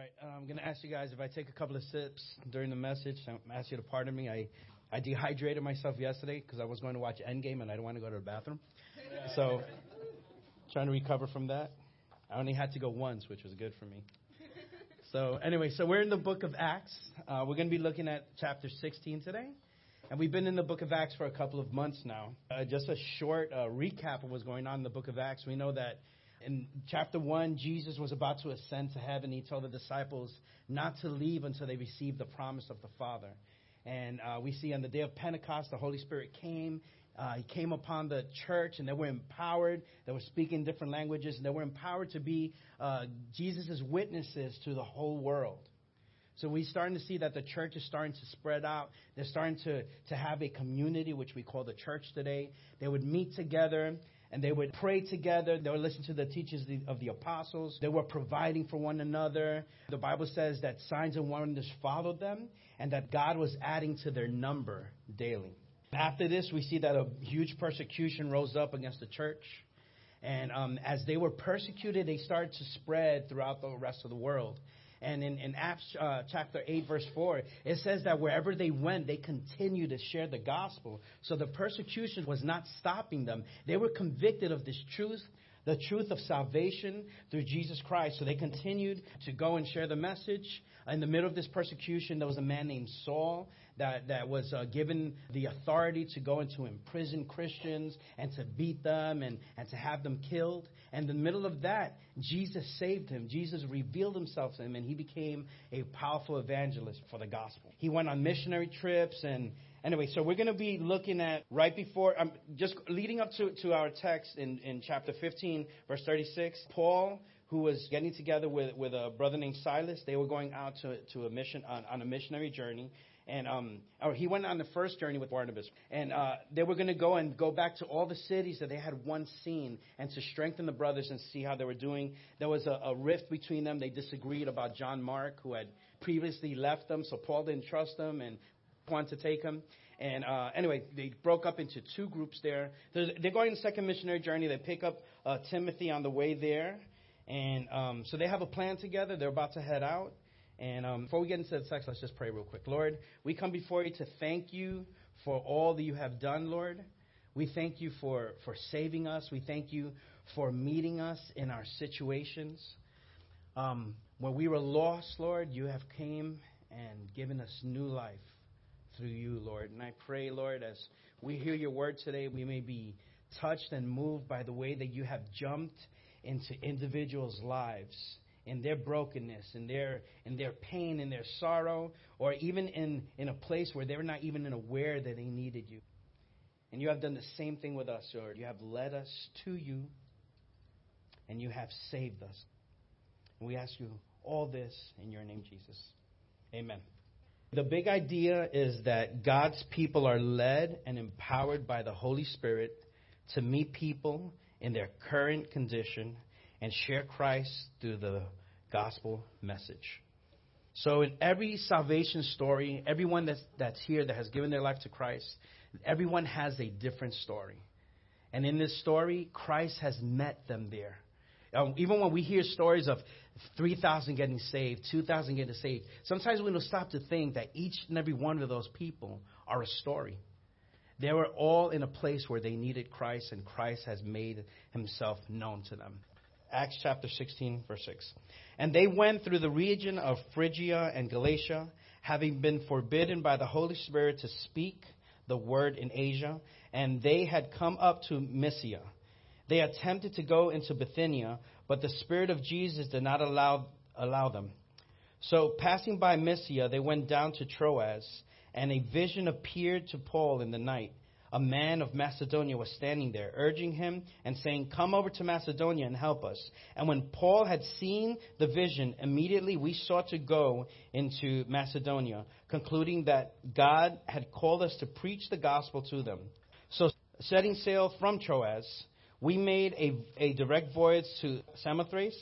right, uh, I'm going to ask you guys if I take a couple of sips during the message. I'm ask you to pardon me. I, I dehydrated myself yesterday because I was going to watch Endgame and I didn't want to go to the bathroom. So, trying to recover from that. I only had to go once, which was good for me. So, anyway, so we're in the book of Acts. Uh, we're going to be looking at chapter 16 today. And we've been in the book of Acts for a couple of months now. Uh, just a short uh, recap of what's going on in the book of Acts. We know that in chapter 1, Jesus was about to ascend to heaven. He told the disciples not to leave until they received the promise of the Father. And uh, we see on the day of Pentecost, the Holy Spirit came. Uh, he came upon the church, and they were empowered. They were speaking different languages, and they were empowered to be uh, Jesus' witnesses to the whole world. So we're starting to see that the church is starting to spread out. They're starting to, to have a community, which we call the church today. They would meet together and they would pray together. They would listen to the teachings of the apostles. They were providing for one another. The Bible says that signs and wonders followed them and that God was adding to their number daily. After this, we see that a huge persecution rose up against the church. And um, as they were persecuted, they started to spread throughout the rest of the world. And in, in Acts uh, chapter 8, verse 4, it says that wherever they went, they continued to share the gospel. So the persecution was not stopping them. They were convicted of this truth, the truth of salvation through Jesus Christ. So they continued to go and share the message. In the middle of this persecution, there was a man named Saul that, that was uh, given the authority to go and to imprison Christians and to beat them and, and to have them killed. And in the middle of that, Jesus saved him. Jesus revealed himself to him, and he became a powerful evangelist for the gospel. He went on missionary trips and Anyway, so we're going to be looking at right before, um, just leading up to, to our text in, in chapter 15, verse 36. Paul, who was getting together with, with a brother named Silas, they were going out to, to a mission on, on a missionary journey and um, or he went on the first journey with Barnabas, and uh, they were going to go and go back to all the cities that they had once seen, and to strengthen the brothers and see how they were doing. There was a, a rift between them; they disagreed about John Mark, who had previously left them, so Paul didn't trust them and wanted to take him. And uh, anyway, they broke up into two groups there. They're, they're going on the second missionary journey. They pick up uh, Timothy on the way there. And um, so they have a plan together. They're about to head out. And um, before we get into the text, let's just pray real quick. Lord, we come before you to thank you for all that you have done, Lord. We thank you for, for saving us. We thank you for meeting us in our situations. Um, when we were lost, Lord, you have came and given us new life through you, Lord. And I pray, Lord, as we hear your word today, we may be touched and moved by the way that you have jumped into individuals' lives in their brokenness, in their in their pain, in their sorrow, or even in, in a place where they're not even aware that they needed you. And you have done the same thing with us, Lord. You have led us to you, and you have saved us. And we ask you all this in your name, Jesus. Amen. The big idea is that God's people are led and empowered by the Holy Spirit to meet people in their current condition and share Christ through the gospel message. So, in every salvation story, everyone that's, that's here that has given their life to Christ, everyone has a different story. And in this story, Christ has met them there. Um, even when we hear stories of 3,000 getting saved, 2,000 getting saved, sometimes we don't stop to think that each and every one of those people are a story. They were all in a place where they needed Christ, and Christ has made himself known to them. Acts chapter 16, verse 6. And they went through the region of Phrygia and Galatia, having been forbidden by the Holy Spirit to speak the word in Asia, and they had come up to Mysia. They attempted to go into Bithynia, but the Spirit of Jesus did not allow, allow them. So, passing by Mysia, they went down to Troas, and a vision appeared to Paul in the night a man of Macedonia was standing there, urging him and saying, Come over to Macedonia and help us. And when Paul had seen the vision, immediately we sought to go into Macedonia, concluding that God had called us to preach the gospel to them. So, setting sail from Troas, we made a, a direct voyage to Samothrace,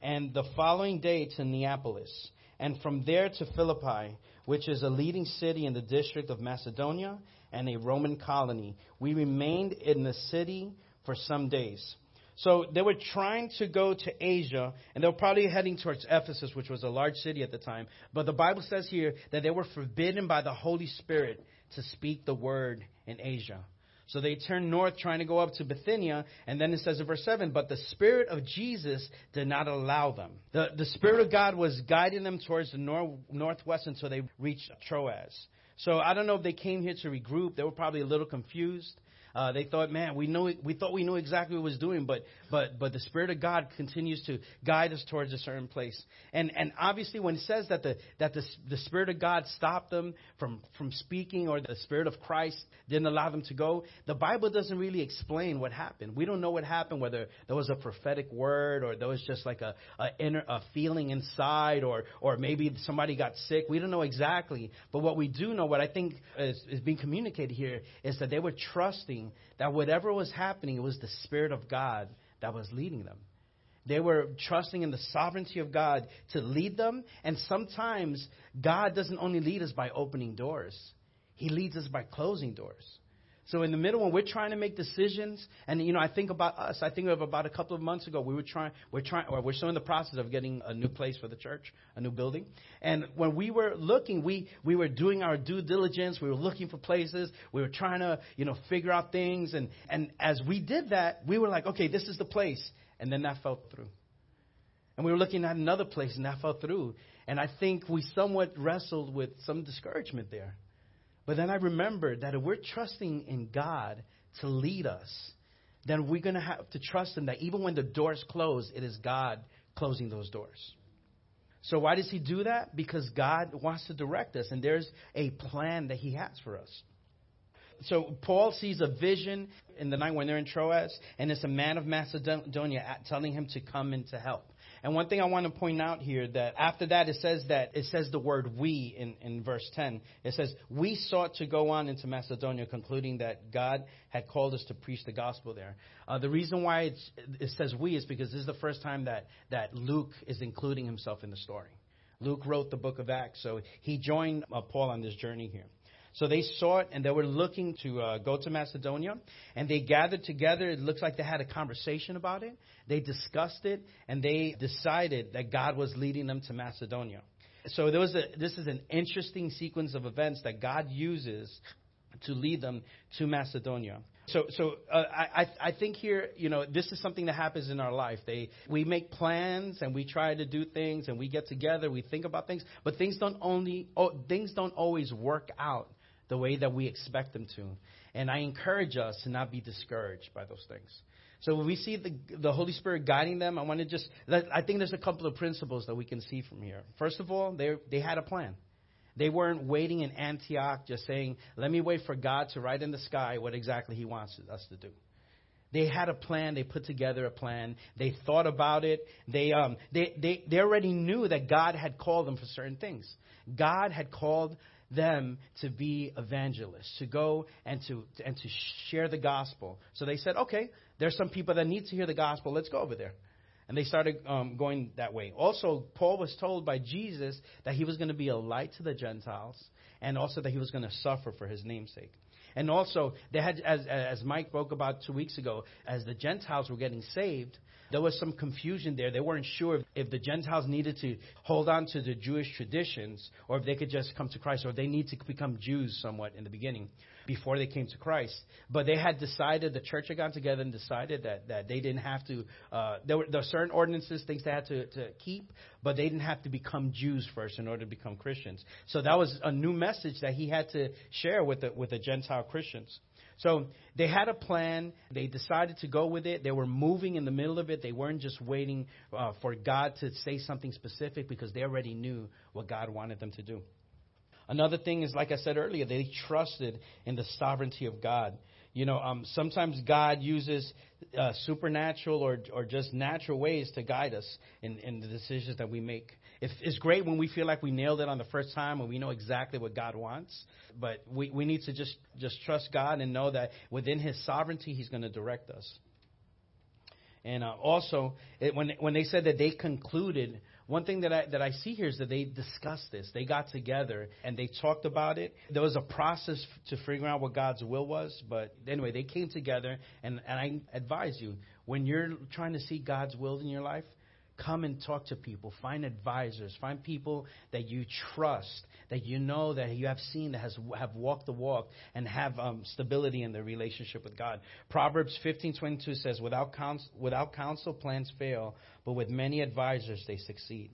and the following day to Neapolis, and from there to Philippi, which is a leading city in the district of Macedonia and a Roman colony. We remained in the city for some days. So they were trying to go to Asia, and they were probably heading towards Ephesus, which was a large city at the time. But the Bible says here that they were forbidden by the Holy Spirit to speak the word in Asia. So they turned north trying to go up to Bithynia, and then it says in verse 7, but the Spirit of Jesus did not allow them. The, the Spirit of God was guiding them towards the nor- northwest until they reached Troas. So I don't know if they came here to regroup. They were probably a little confused. Uh, they thought, man, we know we thought we knew exactly what was doing, but but but the Spirit of God continues to guide us towards a certain place. And and obviously, when it says that the that the the Spirit of God stopped them from from speaking, or the Spirit of Christ didn't allow them to go, the Bible doesn't really explain what happened. We don't know what happened, whether there was a prophetic word, or there was just like a a inner a feeling inside, or or maybe somebody got sick. We don't know exactly. But what we do know, what I think is, is being communicated here, is that they were trusting that whatever was happening, it was the Spirit of God that was leading them. They were trusting in the sovereignty of God to lead them. And sometimes God doesn't only lead us by opening doors, He leads us by closing doors. So in the middle, when we're trying to make decisions, and you know, I think about us. I think of about a couple of months ago, we were trying, we're trying, or we're still in the process of getting a new place for the church, a new building. And when we were looking, we we were doing our due diligence. We were looking for places. We were trying to, you know, figure out things. And and as we did that, we were like, okay, this is the place. And then that fell through. And we were looking at another place, and that fell through. And I think we somewhat wrestled with some discouragement there. But then I remembered that if we're trusting in God to lead us, then we're going to have to trust Him that even when the doors close, it is God closing those doors. So why does He do that? Because God wants to direct us, and there's a plan that He has for us. So Paul sees a vision in the night when they're in Troas, and it's a man of Macedonia telling him to come and to help. And one thing I want to point out here that after that it says that it says the word we in, in verse 10. It says, We sought to go on into Macedonia, concluding that God had called us to preach the gospel there. Uh, the reason why it says we is because this is the first time that, that Luke is including himself in the story. Luke wrote the book of Acts, so he joined uh, Paul on this journey here. So they saw it and they were looking to uh, go to Macedonia. And they gathered together. It looks like they had a conversation about it. They discussed it and they decided that God was leading them to Macedonia. So there was a, this is an interesting sequence of events that God uses to lead them to Macedonia. So, so uh, I, I think here, you know, this is something that happens in our life. They, we make plans and we try to do things and we get together, we think about things, but things don't only, oh, things don't always work out the way that we expect them to. And I encourage us to not be discouraged by those things. So when we see the, the Holy Spirit guiding them, I want to just, I think there's a couple of principles that we can see from here. First of all, they, they had a plan. They weren't waiting in Antioch just saying, let me wait for God to write in the sky what exactly He wants us to do. They had a plan. They put together a plan. They thought about it. They, um, they, they, they already knew that God had called them for certain things. God had called them to be evangelists, to go and to, and to share the gospel. So they said, okay, there's some people that need to hear the gospel. Let's go over there. And they started um, going that way. Also, Paul was told by Jesus that he was going to be a light to the Gentiles and also that he was going to suffer for his namesake. And also, they had, as, as Mike spoke about two weeks ago, as the Gentiles were getting saved, there was some confusion there. They weren't sure if the Gentiles needed to hold on to the Jewish traditions or if they could just come to Christ or they need to become Jews somewhat in the beginning before they came to Christ. But they had decided, the church had gotten together and decided that, that they didn't have to, uh, there, were, there were certain ordinances, things they had to, to keep, but they didn't have to become Jews first in order to become Christians. So that was a new message that he had to share with the, with the Gentile Christians. So they had a plan. They decided to go with it. They were moving in the middle of it. They weren't just waiting uh, for God to say something specific because they already knew what God wanted them to do. Another thing is, like I said earlier, they trusted in the sovereignty of God. You know, um, sometimes God uses uh, supernatural or, or just natural ways to guide us in, in the decisions that we make. It's great when we feel like we nailed it on the first time and we know exactly what God wants, but we, we need to just, just trust God and know that within His sovereignty, He's going to direct us. And uh, also, it, when, when they said that they concluded one thing that I, that I see here is that they discussed this. They got together and they talked about it. There was a process to figure out what God's will was, but anyway, they came together. And, and I advise you, when you're trying to see God's will in your life, come and talk to people. Find advisors. Find people that you trust, that you know that you have seen that has have walked the walk and have um, stability in their relationship with God. Proverbs 15:22 says, "Without counsel, without counsel, plans fail, but with many advisors, they succeed."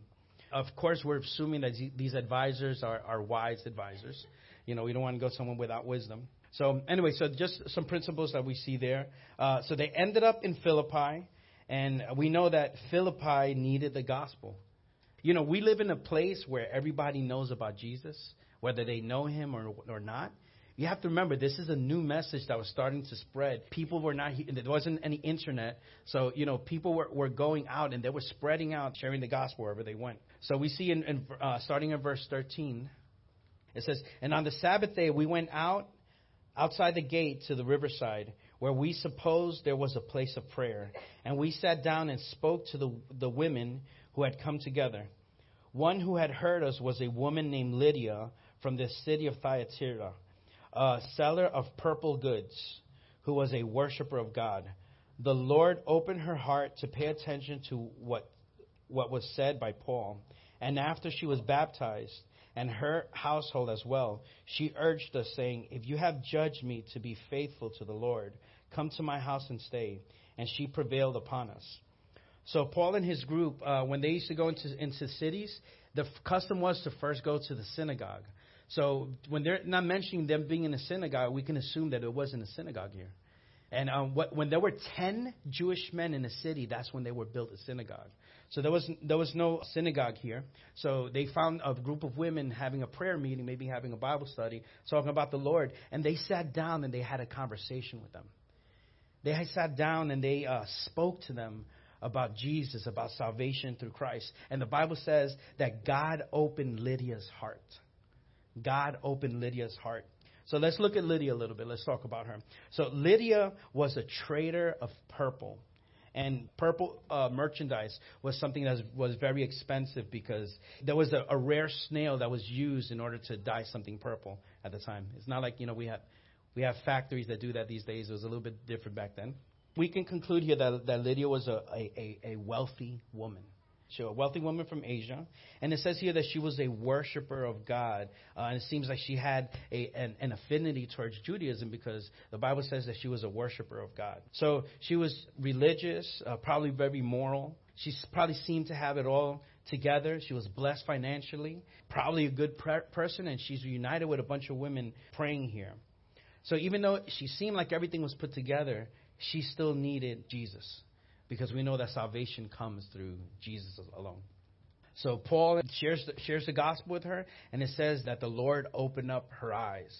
Of course, we're assuming that these advisors are, are wise advisors. You know, we don't want to go someone without wisdom. So anyway, so just some principles that we see there. Uh, so they ended up in Philippi. And we know that Philippi needed the gospel. You know, we live in a place where everybody knows about Jesus, whether they know him or, or not. You have to remember, this is a new message that was starting to spread. People were not, there wasn't any internet. So, you know, people were, were going out and they were spreading out, sharing the gospel wherever they went. So we see in, in uh, starting in verse 13, it says, And on the Sabbath day we went out outside the gate to the riverside where we supposed there was a place of prayer. And we sat down and spoke to the, the women who had come together. One who had heard us was a woman named Lydia from the city of Thyatira, a seller of purple goods, who was a worshiper of God. The Lord opened her heart to pay attention to what, what was said by Paul. And after she was baptized, and her household as well, she urged us, saying, If you have judged me to be faithful to the Lord, Come to my house and stay. And she prevailed upon us. So Paul and his group, uh, when they used to go into, into cities, the f- custom was to first go to the synagogue. So when they're not mentioning them being in a synagogue, we can assume that it wasn't a synagogue here. And um, what, when there were 10 Jewish men in a city, that's when they were built a synagogue. So there was, there was no synagogue here. So they found a group of women having a prayer meeting, maybe having a Bible study, talking about the Lord. And they sat down and they had a conversation with them. They sat down and they uh, spoke to them about Jesus, about salvation through Christ. And the Bible says that God opened Lydia's heart. God opened Lydia's heart. So let's look at Lydia a little bit. Let's talk about her. So Lydia was a trader of purple. And purple uh, merchandise was something that was very expensive because there was a, a rare snail that was used in order to dye something purple at the time. It's not like, you know, we have we have factories that do that these days. It was a little bit different back then. We can conclude here that, that Lydia was a, a, a wealthy woman. She was a wealthy woman from Asia. And it says here that she was a worshiper of God. Uh, and it seems like she had a, an, an affinity towards Judaism because the Bible says that she was a worshiper of God. So she was religious, uh, probably very moral. She probably seemed to have it all together. She was blessed financially, probably a good person, and she's united with a bunch of women praying here. So even though she seemed like everything was put together, she still needed Jesus because we know that salvation comes through Jesus alone. So Paul shares the, shares the gospel with her, and it says that the Lord opened up her eyes.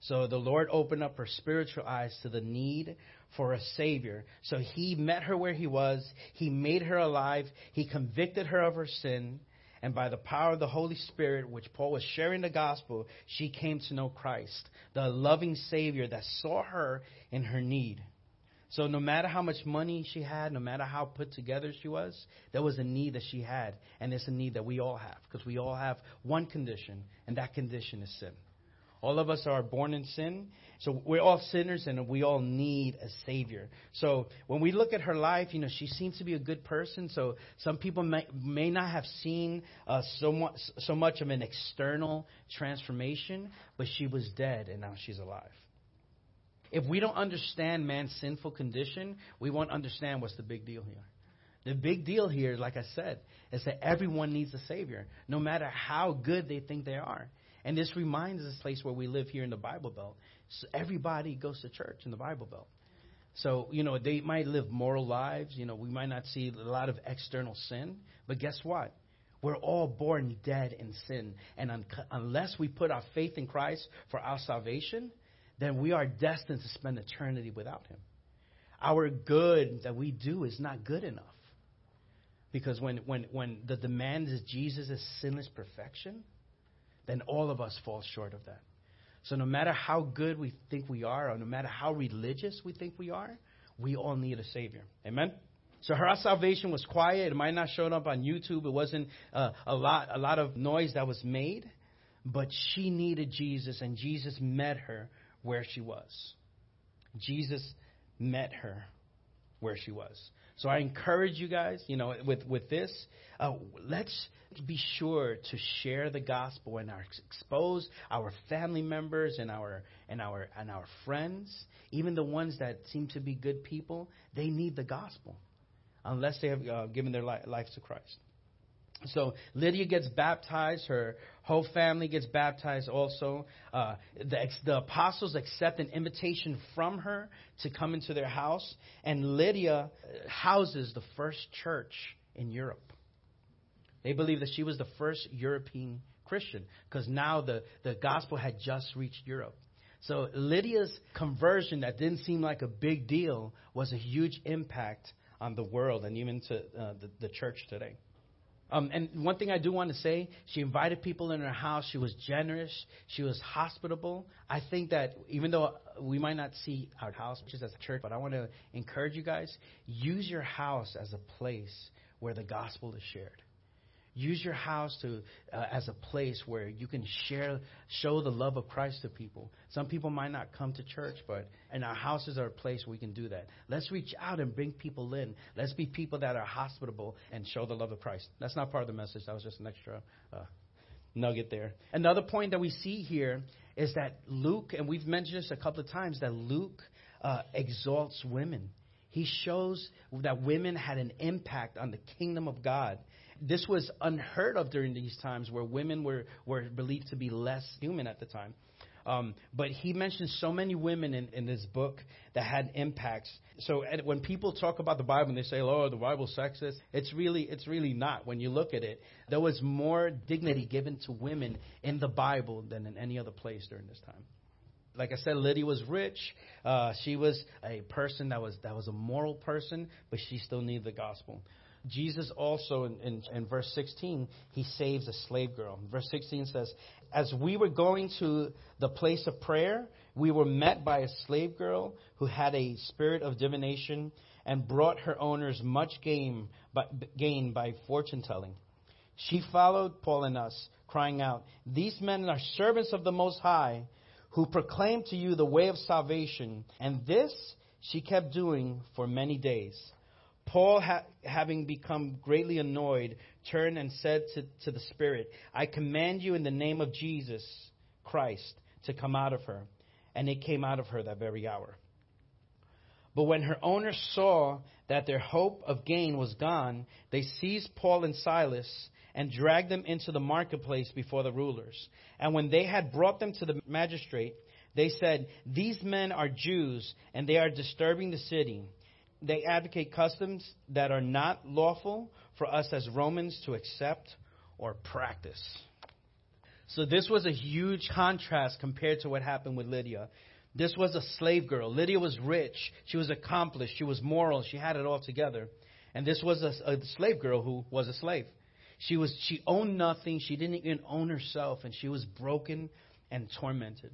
So the Lord opened up her spiritual eyes to the need for a Savior. So He met her where He was. He made her alive. He convicted her of her sin. And by the power of the Holy Spirit, which Paul was sharing the gospel, she came to know Christ, the loving Savior that saw her in her need. So no matter how much money she had, no matter how put together she was, there was a need that she had. And it's a need that we all have, because we all have one condition, and that condition is sin. All of us are born in sin. So we're all sinners and we all need a savior. So when we look at her life, you know, she seems to be a good person. So some people may, may not have seen uh, so, much, so much of an external transformation, but she was dead and now she's alive. If we don't understand man's sinful condition, we won't understand what's the big deal here. The big deal here, like I said, is that everyone needs a Savior, no matter how good they think they are. And this reminds us place where we live here in the Bible Belt. So everybody goes to church in the Bible Belt. So, you know, they might live moral lives. You know, we might not see a lot of external sin. But guess what? We're all born dead in sin. And un- unless we put our faith in Christ for our salvation, then we are destined to spend eternity without Him. Our good that we do is not good enough. Because when, when, when the demand is Jesus' sinless perfection, then all of us fall short of that. So no matter how good we think we are, or no matter how religious we think we are, we all need a Savior. Amen? So her salvation was quiet. It might not show up on YouTube. It wasn't uh, a lot a lot of noise that was made, but she needed Jesus, and Jesus met her where she was. Jesus met her where she was. So I encourage you guys, you know, with with this, uh, let's be sure to share the gospel and our, expose our family members and our and our and our friends, even the ones that seem to be good people. They need the gospel unless they have uh, given their li- lives to Christ. So Lydia gets baptized. Her whole family gets baptized also. Uh, the, the, apostles accept an invitation from her to come into their house. And Lydia houses the first church in Europe. They believe that she was the first European Christian because now the, the gospel had just reached Europe. So Lydia's conversion that didn't seem like a big deal was a huge impact on the world and even to uh, the, the church today. Um, and one thing I do want to say, she invited people in her house. She was generous. She was hospitable. I think that even though we might not see our house just as a church, but I want to encourage you guys, use your house as a place where the gospel is shared. Use your house to uh, as a place where you can share, show the love of Christ to people. Some people might not come to church, but and our houses are a place we can do that. Let's reach out and bring people in. Let's be people that are hospitable and show the love of Christ. That's not part of the message. That was just an extra uh, nugget there. Another point that we see here is that Luke, and we've mentioned this a couple of times, that Luke uh, exalts women. He shows that women had an impact on the kingdom of God this was unheard of during these times where women were, were believed to be less human at the time. Um, but he mentions so many women in, in this book that had impacts. So when people talk about the Bible and they say, "Oh, the Bible's sexist," it's really it's really not. When you look at it, there was more dignity given to women in the Bible than in any other place during this time. Like I said, Lydia was rich. Uh, she was a person that was that was a moral person, but she still needed the gospel. Jesus also, in, in, in, verse 16, he saves a slave girl. Verse 16 says, As we were going to the place of prayer, we were met by a slave girl who had a spirit of divination and brought her owners much gain by, gain by fortune telling. She followed Paul and us, crying out, These men are servants of the Most High, who proclaim to you the way of salvation. And this she kept doing for many days. Paul, ha- having become greatly annoyed, turned and said to, to the Spirit, I command you in the name of Jesus Christ to come out of her. And it came out of her that very hour. But when her owners saw that their hope of gain was gone, they seized Paul and Silas and dragged them into the marketplace before the rulers. And when they had brought them to the magistrate, they said, These men are Jews, and they are disturbing the city they advocate customs that are not lawful for us as Romans to accept or practice. So this was a huge contrast compared to what happened with Lydia. This was a slave girl. Lydia was rich. She was accomplished. She was moral. She had it all together. And this was a, a slave girl who was a slave. She was she owned nothing. She didn't even own herself, and she was broken and tormented.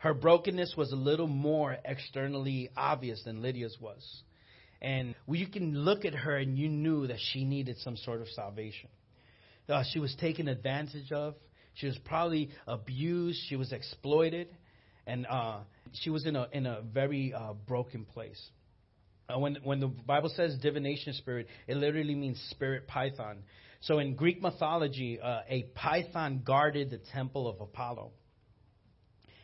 Her brokenness was a little more externally obvious than Lydia's was. And you can look at her and you knew that she needed some sort of salvation. Uh, she was taken advantage of. She was probably abused. She was exploited. And uh, she was in a, in a very uh, broken place. Uh, when, when the Bible says divination spirit, it literally means spirit python. So in Greek mythology, uh, a python guarded the temple of Apollo.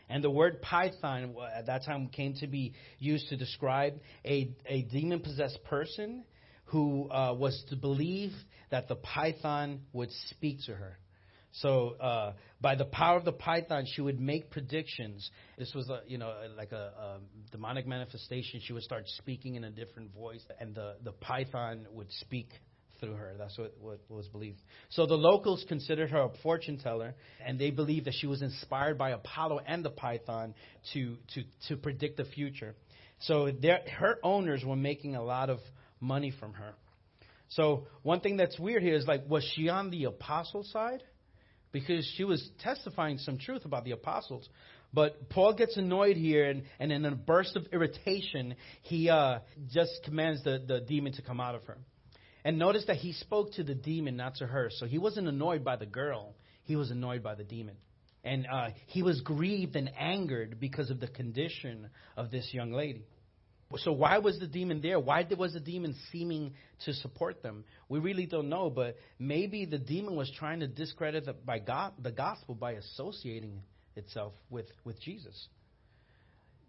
And the word python at that time came to be used to describe a, a demon possessed person who uh, was to believe that the python would speak to her. So, uh, by the power of the python, she would make predictions. This was, a, you know, like a, a, demonic manifestation. She would start speaking in a different voice, and the, the python would speak through her. That's what, what was believed. So the locals considered her a fortune teller, and they believed that she was inspired by Apollo and the Python to, to, to predict the future. So her owners were making a lot of money from her. So one thing that's weird here is like, was she on the apostle side? Because she was testifying some truth about the apostles. But Paul gets annoyed here, and, and in a burst of irritation, he uh, just commands the, the demon to come out of her. And notice that he spoke to the demon, not to her. So he wasn't annoyed by the girl, he was annoyed by the demon. And uh, he was grieved and angered because of the condition of this young lady. So why was the demon there? Why was the demon seeming to support them? We really don't know, but maybe the demon was trying to discredit the, by God, the gospel by associating itself with, with Jesus.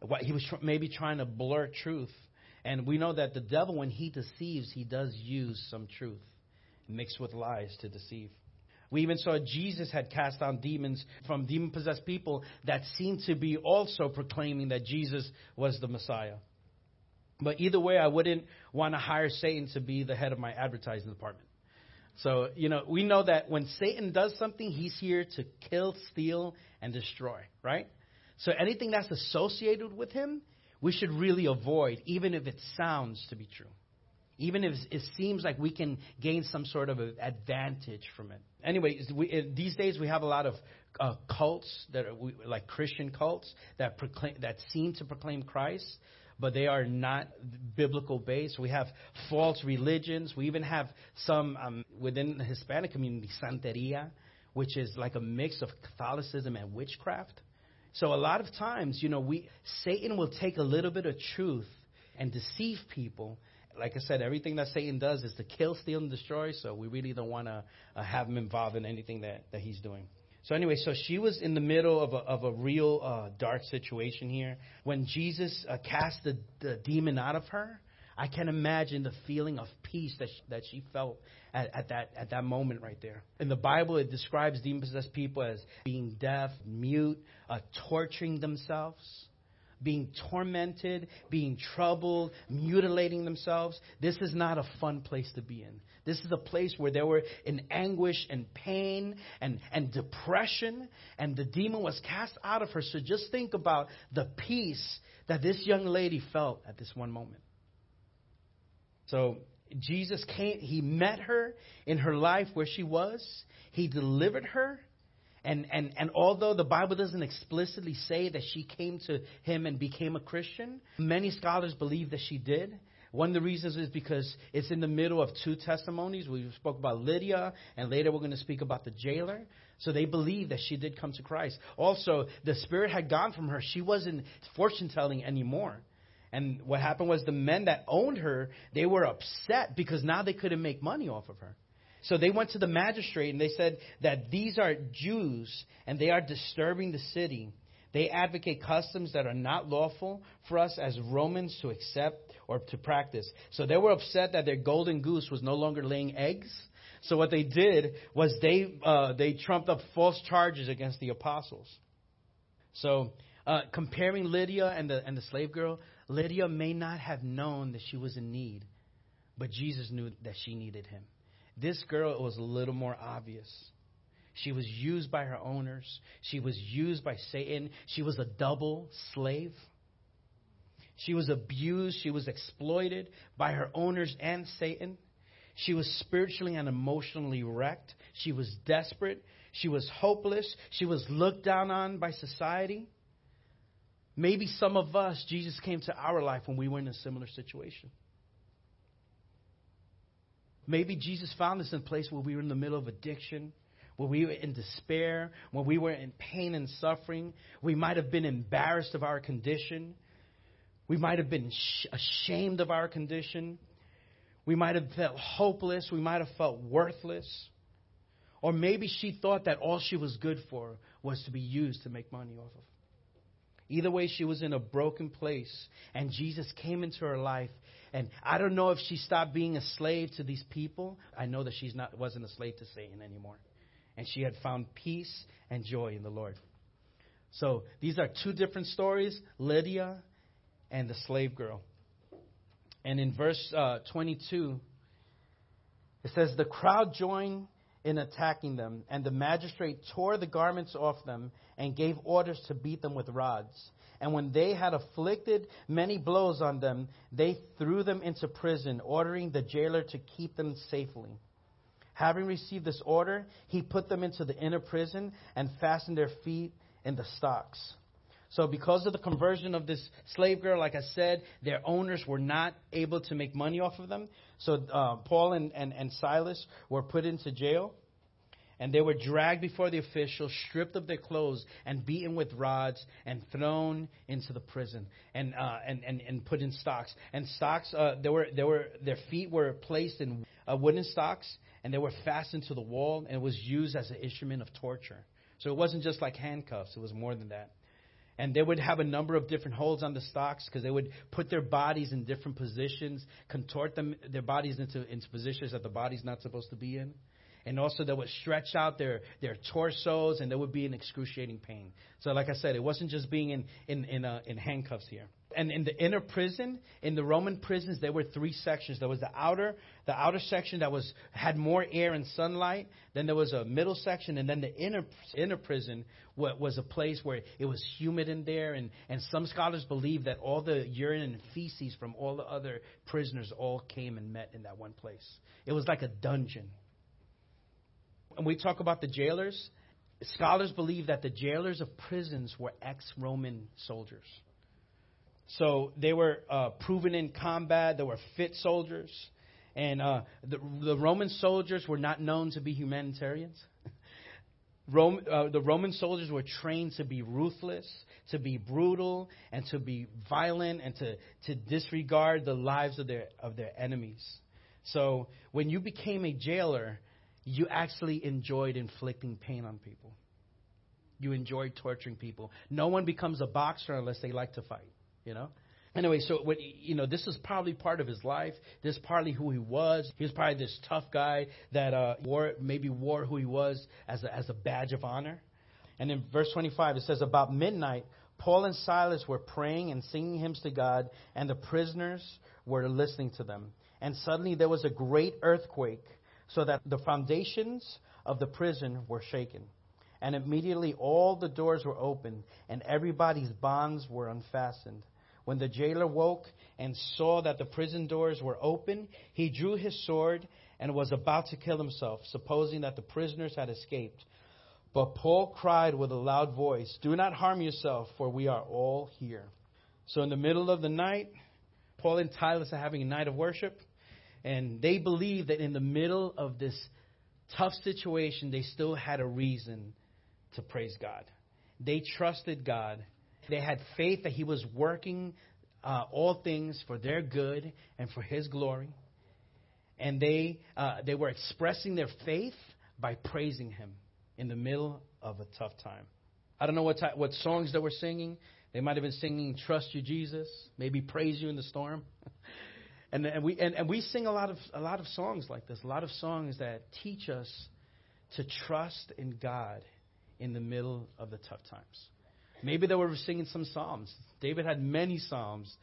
What, he was tr- maybe trying to blur truth. And we know that the devil, when he deceives, he does use some truth mixed with lies to deceive. We even saw Jesus had cast out demons from demon possessed people that seemed to be also proclaiming that Jesus was the Messiah. But either way, I wouldn't want to hire Satan to be the head of my advertising department. So, you know, we know that when Satan does something, he's here to kill, steal, and destroy, right? So anything that's associated with him, we should really avoid, even if it sounds to be true. Even if it seems like we can gain some sort of advantage from it. Anyway, we, these days we have a lot of uh, cults that are we, like Christian cults that proclaim, that seem to proclaim Christ, but they are not biblical based. We have false religions. We even have some um, within the Hispanic community, Santeria, which is like a mix of Catholicism and witchcraft. So a lot of times, you know, we Satan will take a little bit of truth and deceive people. Like I said, everything that Satan does is to kill, steal, and destroy. So we really don't want to uh, have him involved in anything that, that he's doing. So anyway, so she was in the middle of a, of a real uh, dark situation here. When Jesus uh, cast the, the demon out of her, I can imagine the feeling of peace that she, that she felt at, at, that at that moment right there. In the Bible, it describes demon possessed people as being deaf, mute, uh, torturing themselves being tormented, being troubled, mutilating themselves. This is not a fun place to be in. This is a place where they were in anguish and pain and, and depression, and the demon was cast out of her. So just think about the peace that this young lady felt at this one moment. So Jesus came, he met her in her life where she was, he delivered her and, and, and although the Bible doesn't explicitly say that she came to him and became a Christian, many scholars believe that she did. One of the reasons is because it's in the middle of two testimonies. We spoke about Lydia, and later we're going to speak about the jailer. So they believe that she did come to Christ. Also, the spirit had gone from her. She wasn't fortune telling anymore. And what happened was the men that owned her, they were upset because now they couldn't make money off of her. So they went to the magistrate and they said that these are Jews and they are disturbing the city. They advocate customs that are not lawful for us as Romans to accept or to practice. So they were upset that their golden goose was no longer laying eggs. So what they did was they uh, they trumped up false charges against the apostles. So uh, comparing Lydia and the and the slave girl, Lydia may not have known that she was in need, but Jesus knew that she needed him. This girl was a little more obvious. She was used by her owners. She was used by Satan. She was a double slave. She was abused. She was exploited by her owners and Satan. She was spiritually and emotionally wrecked. She was desperate. She was hopeless. She was looked down on by society. Maybe some of us, Jesus came to our life when we were in a similar situation. Maybe Jesus found us in a place where we were in the middle of addiction, where we were in despair, when we were in pain and suffering. We might have been embarrassed of our condition. We might have been ashamed of our condition. We might have felt hopeless. We might have felt worthless. Or maybe she thought that all she was good for was to be used to make money off of. Either way, she was in a broken place, and Jesus came into her life and I don't know if she stopped being a slave to these people. I know that she's not wasn't a slave to Satan anymore. And she had found peace and joy in the Lord. So these are two different stories, Lydia and the slave girl. And in verse uh, 22, it says, The crowd joined in attacking them, and the magistrate tore the garments off them and gave orders to beat them with rods. And when they had afflicted many blows on them, they threw them into prison, ordering the jailer to keep them safely. Having received this order, he put them into the inner prison and fastened their feet in the stocks. So, because of the conversion of this slave girl, like I said, their owners were not able to make money off of them. So, uh, Paul and, and, and Silas were put into jail. And they were dragged before the officials, stripped of their clothes, and beaten with rods, and thrown into the prison, and uh, and, and and put in stocks. And stocks, uh, they were they were their feet were placed in uh, wooden stocks, and they were fastened to the wall, and it was used as an instrument of torture. So it wasn't just like handcuffs; it was more than that. And they would have a number of different holds on the stocks because they would put their bodies in different positions, contort them their bodies into into positions that the body's not supposed to be in and also they would stretch out their, their torsos and they would be in excruciating pain. So, like I said, it wasn't just being in, in, in, uh, in handcuffs here. And in the inner prison, in the Roman prisons, there were three sections. There was the outer, the outer section that was had more air and sunlight. Then there was a middle section, and then the inner inner prison was a place where it was humid in there. And, and some scholars believe that all the urine and feces from all the other prisoners all came and met in that one place. It was like a dungeon and we talk about the jailers, scholars believe that the jailers of prisons were ex Roman soldiers. So they were uh, proven in combat, they were fit soldiers. And uh, the, the, Roman soldiers were not known to be humanitarians. Rome, uh, the Roman soldiers were trained to be ruthless, to be brutal, and to be violent, and to, to disregard the lives of their, of their enemies. So when you became a jailer, you actually enjoyed inflicting pain on people. You enjoyed torturing people. No one becomes a boxer unless they like to fight, you know? Anyway, so what, you know, this is probably part of his life. This is partly who he was. He was probably this tough guy that uh, wore maybe wore who he was as a, as a badge of honor. And in verse 25, it says, About midnight, Paul and Silas were praying and singing hymns to God, and the prisoners were listening to them. And suddenly there was a great earthquake so that the foundations of the prison were shaken. And immediately all the doors were opened, and everybody's bonds were unfastened. When the jailer woke and saw that the prison doors were open, he drew his sword and was about to kill himself, supposing that the prisoners had escaped. But Paul cried with a loud voice, Do not harm yourself, for we are all here. So in the middle of the night, Paul and Silas are having a night of worship. And they believe that in the middle of this tough situation, they still had a reason to praise God. They trusted God. They had faith that He was working uh, all things for their good and for His glory. And they, uh, they were expressing their faith by praising Him in the middle of a tough time. I don't know what, ty- what songs they were singing. They might have been singing Trust You, Jesus, maybe Praise You in the Storm. And, and, we, and, and we sing a lot, of, a lot of songs like this, a lot of songs that teach us to trust in God in the middle of the tough times. Maybe they were singing some psalms. David had many psalms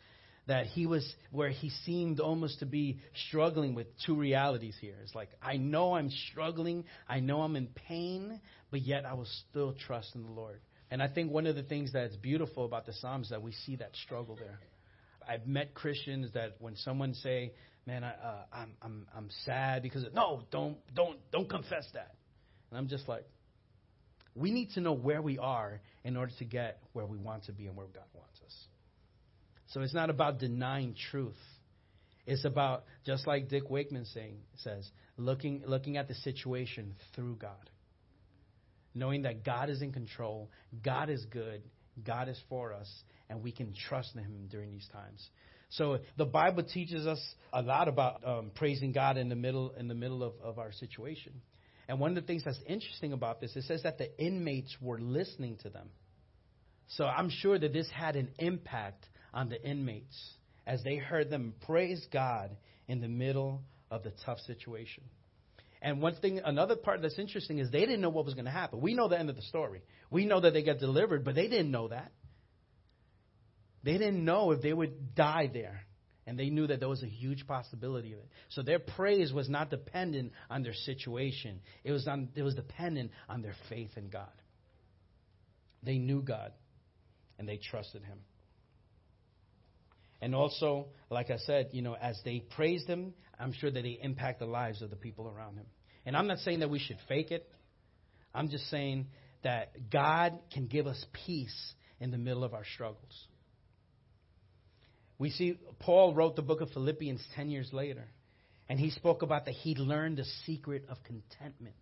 that he was where he seemed almost to be struggling with two realities here. It's like I know I'm struggling, I know I'm in pain, but yet I will still trust in the Lord. And I think one of the things that's beautiful about the Psalms is that we see that struggle there. I've met Christians that when someone say, "Man, I, uh, I'm I'm I'm sad because of, no, don't don't don't confess that," and I'm just like, we need to know where we are in order to get where we want to be and where God wants us. So it's not about denying truth. It's about just like Dick Wakeman saying says, looking looking at the situation through God. Knowing that God is in control, God is good, God is for us, and we can trust in Him during these times. So the Bible teaches us a lot about um, praising God in the middle in the middle of, of our situation. And one of the things that's interesting about this, it says that the inmates were listening to them. So I'm sure that this had an impact on the inmates as they heard them praise God in the middle of the tough situation. And one thing, another part that's interesting is they didn't know what was going to happen. We know the end of the story. We know that they got delivered, but they didn't know that. They didn't know if they would die there. And they knew that there was a huge possibility of it. So their praise was not dependent on their situation. It was, on, it was dependent on their faith in God. They knew God and they trusted Him. And also, like I said, you know, as they praised Him, I'm sure that they impact the lives of the people around Him. And I'm not saying that we should fake it. I'm just saying that God can give us peace in the middle of our struggles. We see Paul wrote the book of Philippians 10 years later, and he spoke about that he learned the secret of contentment.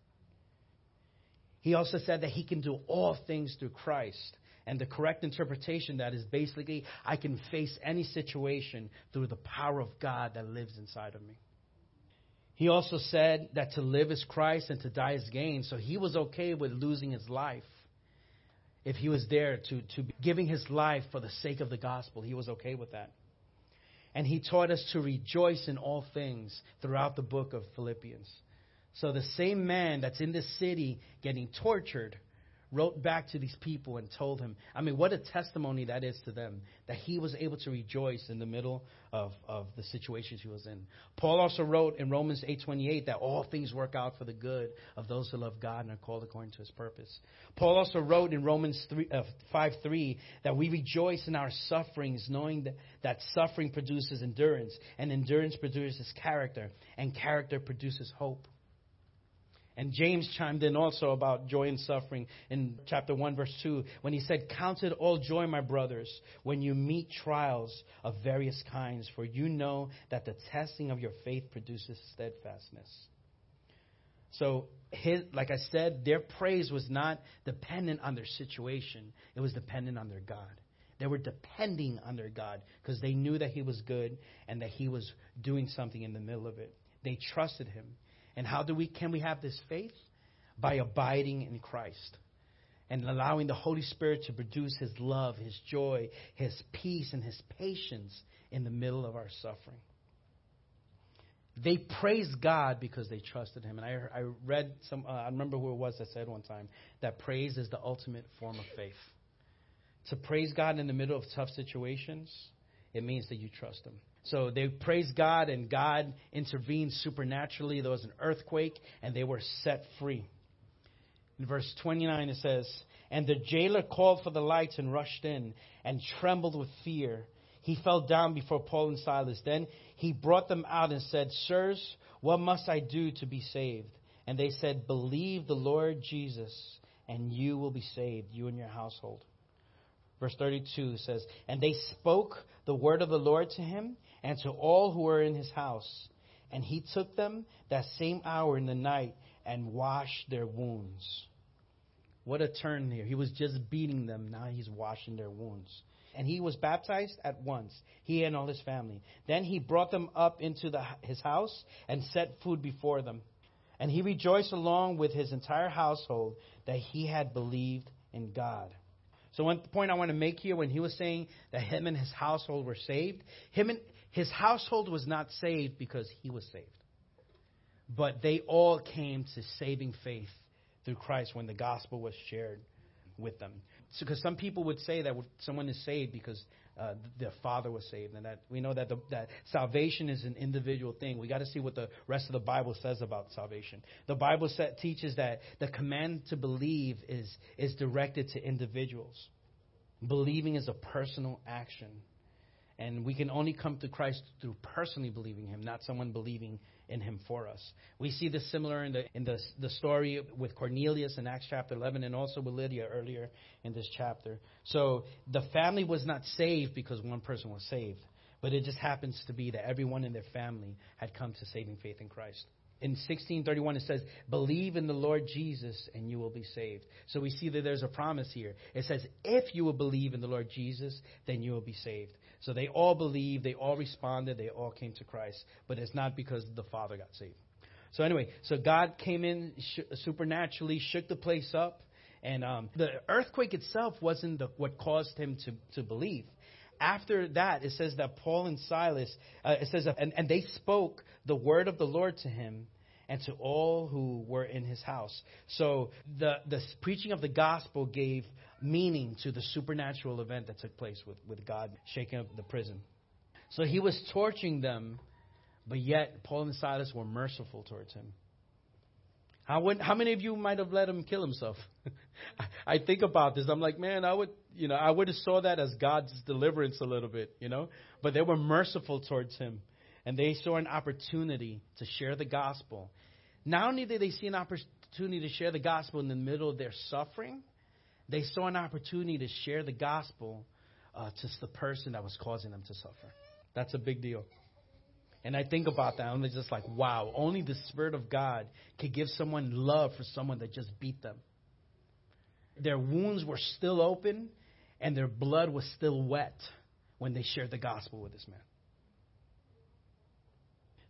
He also said that he can do all things through Christ. And the correct interpretation that is basically I can face any situation through the power of God that lives inside of me. He also said that to live is Christ and to die is gain. So he was okay with losing his life. If he was there to, to giving his life for the sake of the gospel, he was okay with that. And he taught us to rejoice in all things throughout the book of Philippians. So the same man that's in this city getting tortured wrote back to these people and told him, I mean, what a testimony that is to them, that he was able to rejoice in the middle of, of the situations he was in. Paul also wrote in Romans 8.28 that all things work out for the good of those who love God and are called according to his purpose. Paul also wrote in Romans 3, uh, 5.3 that we rejoice in our sufferings, knowing that, that suffering produces endurance, and endurance produces character, and character produces hope. And James chimed in also about joy and suffering in chapter 1, verse 2, when he said, Count it all joy, my brothers, when you meet trials of various kinds, for you know that the testing of your faith produces steadfastness. So, his, like I said, their praise was not dependent on their situation, it was dependent on their God. They were depending on their God because they knew that He was good and that He was doing something in the middle of it. They trusted Him. And how do we can we have this faith? By abiding in Christ and allowing the Holy Spirit to produce his love, his joy, his peace and his patience in the middle of our suffering. They praised God because they trusted him. And I, I read some, uh, I remember who it was that said one time that praise is the ultimate form of faith. To praise God in the middle of tough situations, it means that you trust him. So they praised God, and God intervened supernaturally. There was an earthquake, and they were set free. In verse 29, it says, And the jailer called for the lights and rushed in, and trembled with fear. He fell down before Paul and Silas. Then he brought them out and said, Sirs, what must I do to be saved? And they said, Believe the Lord Jesus, and you will be saved, you and your household. Verse 32 says, And they spoke the word of the Lord to him and to all who were in his house. And he took them that same hour in the night and washed their wounds. What a turn here. He was just beating them. Now he's washing their wounds. And he was baptized at once, he and all his family. Then he brought them up into the, his house and set food before them. And he rejoiced along with his entire household that he had believed in God. So one point I want to make here when he was saying that him and his household were saved, him and his household was not saved because he was saved. But they all came to saving faith through Christ when the gospel was shared with them. Because so, some people would say that someone is saved because uh, their father was saved, and that we know that the, that salvation is an individual thing. We got to see what the rest of the Bible says about salvation. The Bible set, teaches that the command to believe is is directed to individuals. Believing is a personal action. And we can only come to Christ through personally believing Him, not someone believing in Him for us. We see this similar in the in the the story with Cornelius in Acts chapter 11, and also with Lydia earlier in this chapter. So the family was not saved because one person was saved, but it just happens to be that everyone in their family had come to saving faith in Christ in 1631 it says believe in the lord jesus and you will be saved. So we see that there's a promise here. It says if you will believe in the lord jesus then you will be saved. So they all believed they all responded they all came to christ but it's not because the father got saved. So anyway so god came in sh- supernaturally shook the place up and um, the earthquake itself wasn't the, what caused him to, to believe. After that, it says that Paul and Silas, uh, it says, and, and they spoke the word of the Lord to him and to all who were in his house. So the, the preaching of the gospel gave meaning to the supernatural event that took place with, with God shaking up the prison. So he was torturing them, but yet Paul and Silas were merciful towards him. How, would, how many of you might have let him kill himself? I think about this. I'm like, man, I would, you know, I would have saw that as God's deliverance a little bit, you know. But they were merciful towards him, and they saw an opportunity to share the gospel. Not only did they see an opportunity to share the gospel in the middle of their suffering, They saw an opportunity to share the gospel uh, to the person that was causing them to suffer. That's a big deal. And I think about that, and it's just like, wow, only the Spirit of God could give someone love for someone that just beat them. Their wounds were still open, and their blood was still wet when they shared the gospel with this man.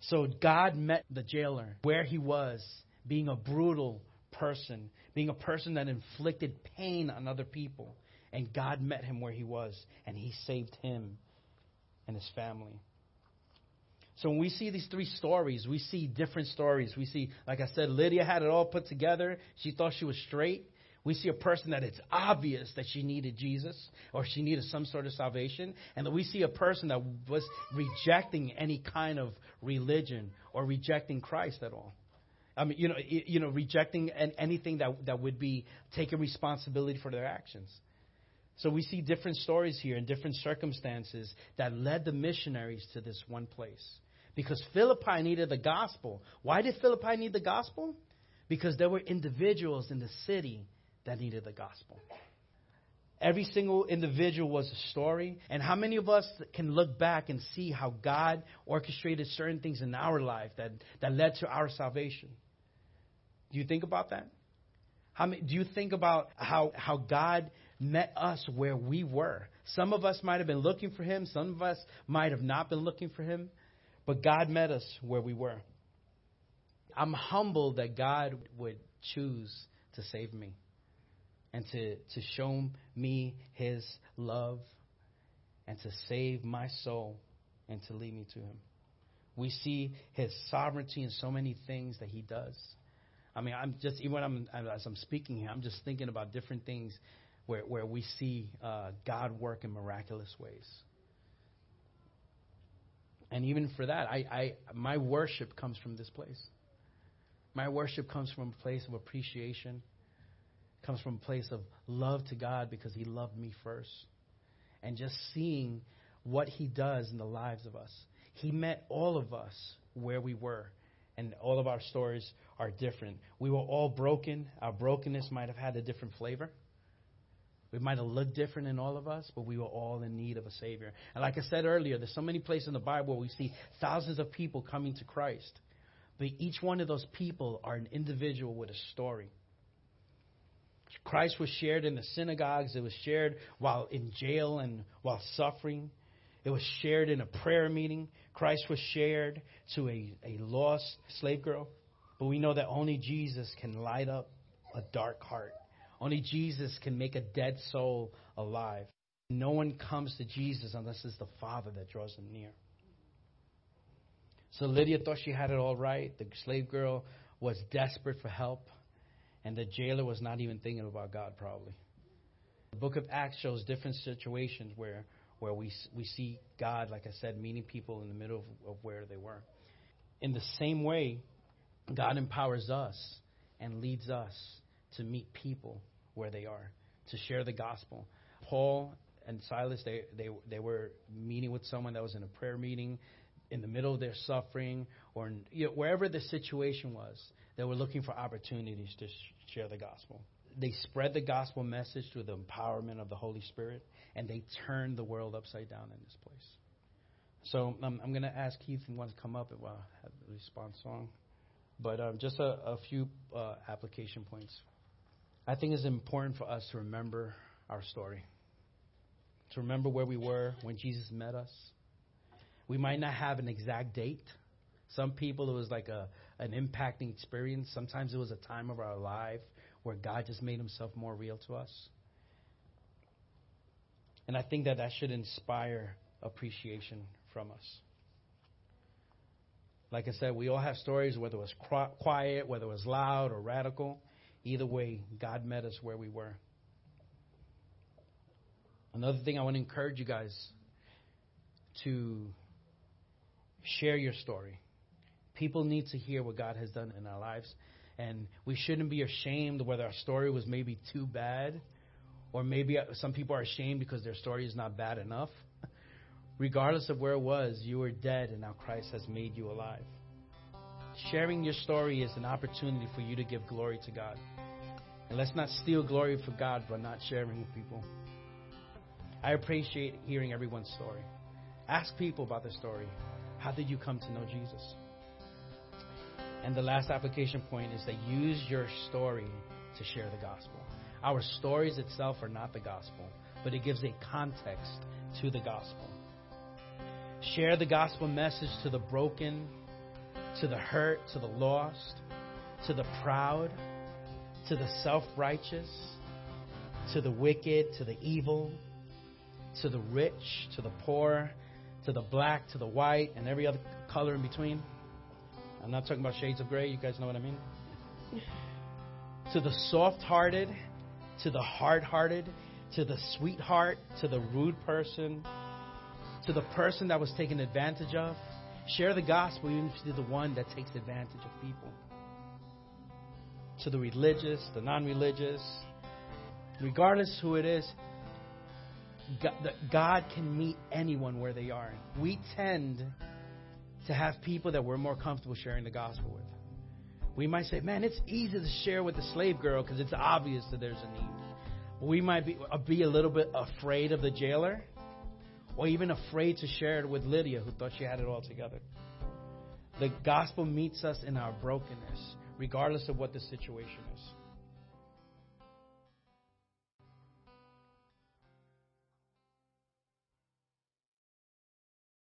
So God met the jailer where he was, being a brutal person, being a person that inflicted pain on other people. And God met him where he was, and he saved him and his family. So when we see these three stories, we see different stories. We see, like I said, Lydia had it all put together. She thought she was straight. We see a person that it's obvious that she needed Jesus or she needed some sort of salvation. And we see a person that was rejecting any kind of religion or rejecting Christ at all. I mean, you know, you know, rejecting anything that, that would be taking responsibility for their actions. So we see different stories here and different circumstances that led the missionaries to this one place. Because Philippi needed the gospel. Why did Philippi need the gospel? Because there were individuals in the city that needed the gospel. Every single individual was a story. And how many of us can look back and see how God orchestrated certain things in our life that, that led to our salvation? Do you think about that? How many, do you think about how, how God met us where we were? Some of us might have been looking for Him, some of us might have not been looking for Him, but God met us where we were. I'm humbled that God would choose to save me and to, to show me his love and to save my soul and to lead me to him. We see his sovereignty in so many things that he does. I mean, I'm just even when I'm as I'm speaking here, I'm just thinking about different things where where we see uh, God work in miraculous ways. And even for that, I, I my worship comes from this place. My worship comes from a place of appreciation comes from a place of love to God because He loved me first. And just seeing what He does in the lives of us. He met all of us where we were. And all of our stories are different. We were all broken. Our brokenness might have had a different flavor. We might have looked different in all of us, but we were all in need of a Savior. And like I said earlier, there's so many places in the Bible where we see thousands of people coming to Christ. But each one of those people are an individual with a story. Christ was shared in the synagogues. It was shared while in jail and while suffering. It was shared in a prayer meeting. Christ was shared to a, a lost slave girl. But we know that only Jesus can light up a dark heart. Only Jesus can make a dead soul alive. No one comes to Jesus unless it's the Father that draws them near. So Lydia thought she had it all right. The slave girl was desperate for help. And the jailer was not even thinking about God, probably. The book of Acts shows different situations where, where we, we see God, like I said, meeting people in the middle of, of where they were. In the same way, God empowers us and leads us to meet people where they are, to share the gospel. Paul and Silas, they, they, they were meeting with someone that was in a prayer meeting in the middle of their suffering or in, you know, wherever the situation was. They were looking for opportunities to sh- share the gospel. They spread the gospel message through the empowerment of the Holy Spirit, and they turned the world upside down in this place. So um, I'm going to ask Keith if he wants to come up and well, have the response song. But um, just a, a few uh, application points. I think it's important for us to remember our story, to remember where we were when Jesus met us. We might not have an exact date. Some people, it was like a, an impacting experience. Sometimes it was a time of our life where God just made himself more real to us. And I think that that should inspire appreciation from us. Like I said, we all have stories, whether it was quiet, whether it was loud or radical. Either way, God met us where we were. Another thing I want to encourage you guys to share your story. People need to hear what God has done in our lives. And we shouldn't be ashamed whether our story was maybe too bad, or maybe uh, some people are ashamed because their story is not bad enough. Regardless of where it was, you were dead, and now Christ has made you alive. Sharing your story is an opportunity for you to give glory to God. And let's not steal glory for God by not sharing with people. I appreciate hearing everyone's story. Ask people about their story. How did you come to know Jesus? And the last application point is that use your story to share the gospel. Our stories itself are not the gospel, but it gives a context to the gospel. Share the gospel message to the broken, to the hurt, to the lost, to the proud, to the self righteous, to the wicked, to the evil, to the rich, to the poor, to the black, to the white, and every other color in between. I'm not talking about shades of gray. You guys know what I mean? to the soft hearted, to the hard hearted, to the sweetheart, to the rude person, to the person that was taken advantage of. Share the gospel even if you're the one that takes advantage of people. To the religious, the non religious, regardless who it is, God can meet anyone where they are. We tend to have people that we're more comfortable sharing the gospel with. We might say, man, it's easy to share with the slave girl because it's obvious that there's a need. We might be, uh, be a little bit afraid of the jailer or even afraid to share it with Lydia, who thought she had it all together. The gospel meets us in our brokenness, regardless of what the situation is.